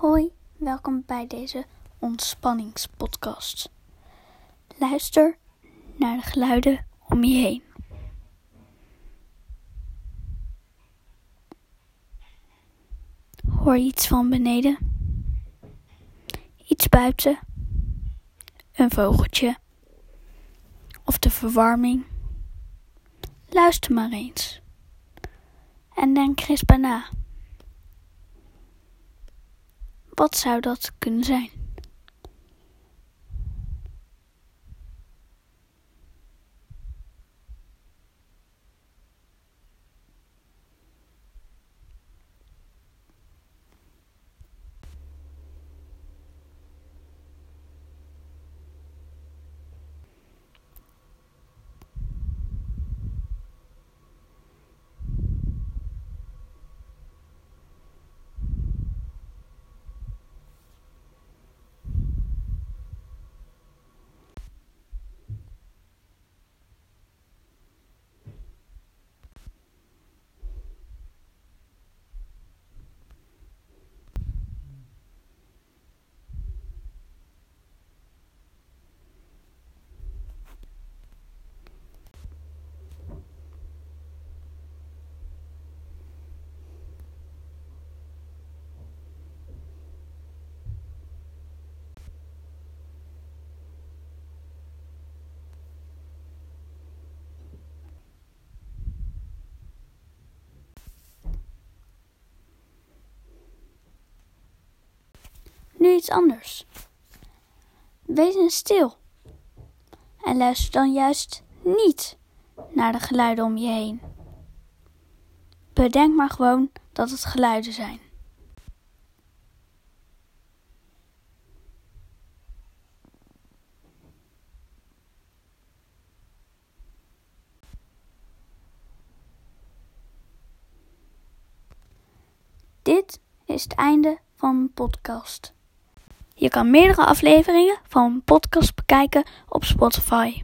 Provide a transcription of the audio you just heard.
Hoi, welkom bij deze ontspanningspodcast. Luister naar de geluiden om je heen. Hoor je iets van beneden? Iets buiten? Een vogeltje? Of de verwarming? Luister maar eens. En denk na. Wat zou dat kunnen zijn? Nu iets anders. Wees eens stil. En luister dan juist niet naar de geluiden om je heen. Bedenk maar gewoon dat het geluiden zijn. Dit is het einde van mijn podcast. Je kan meerdere afleveringen van mijn podcast bekijken op Spotify.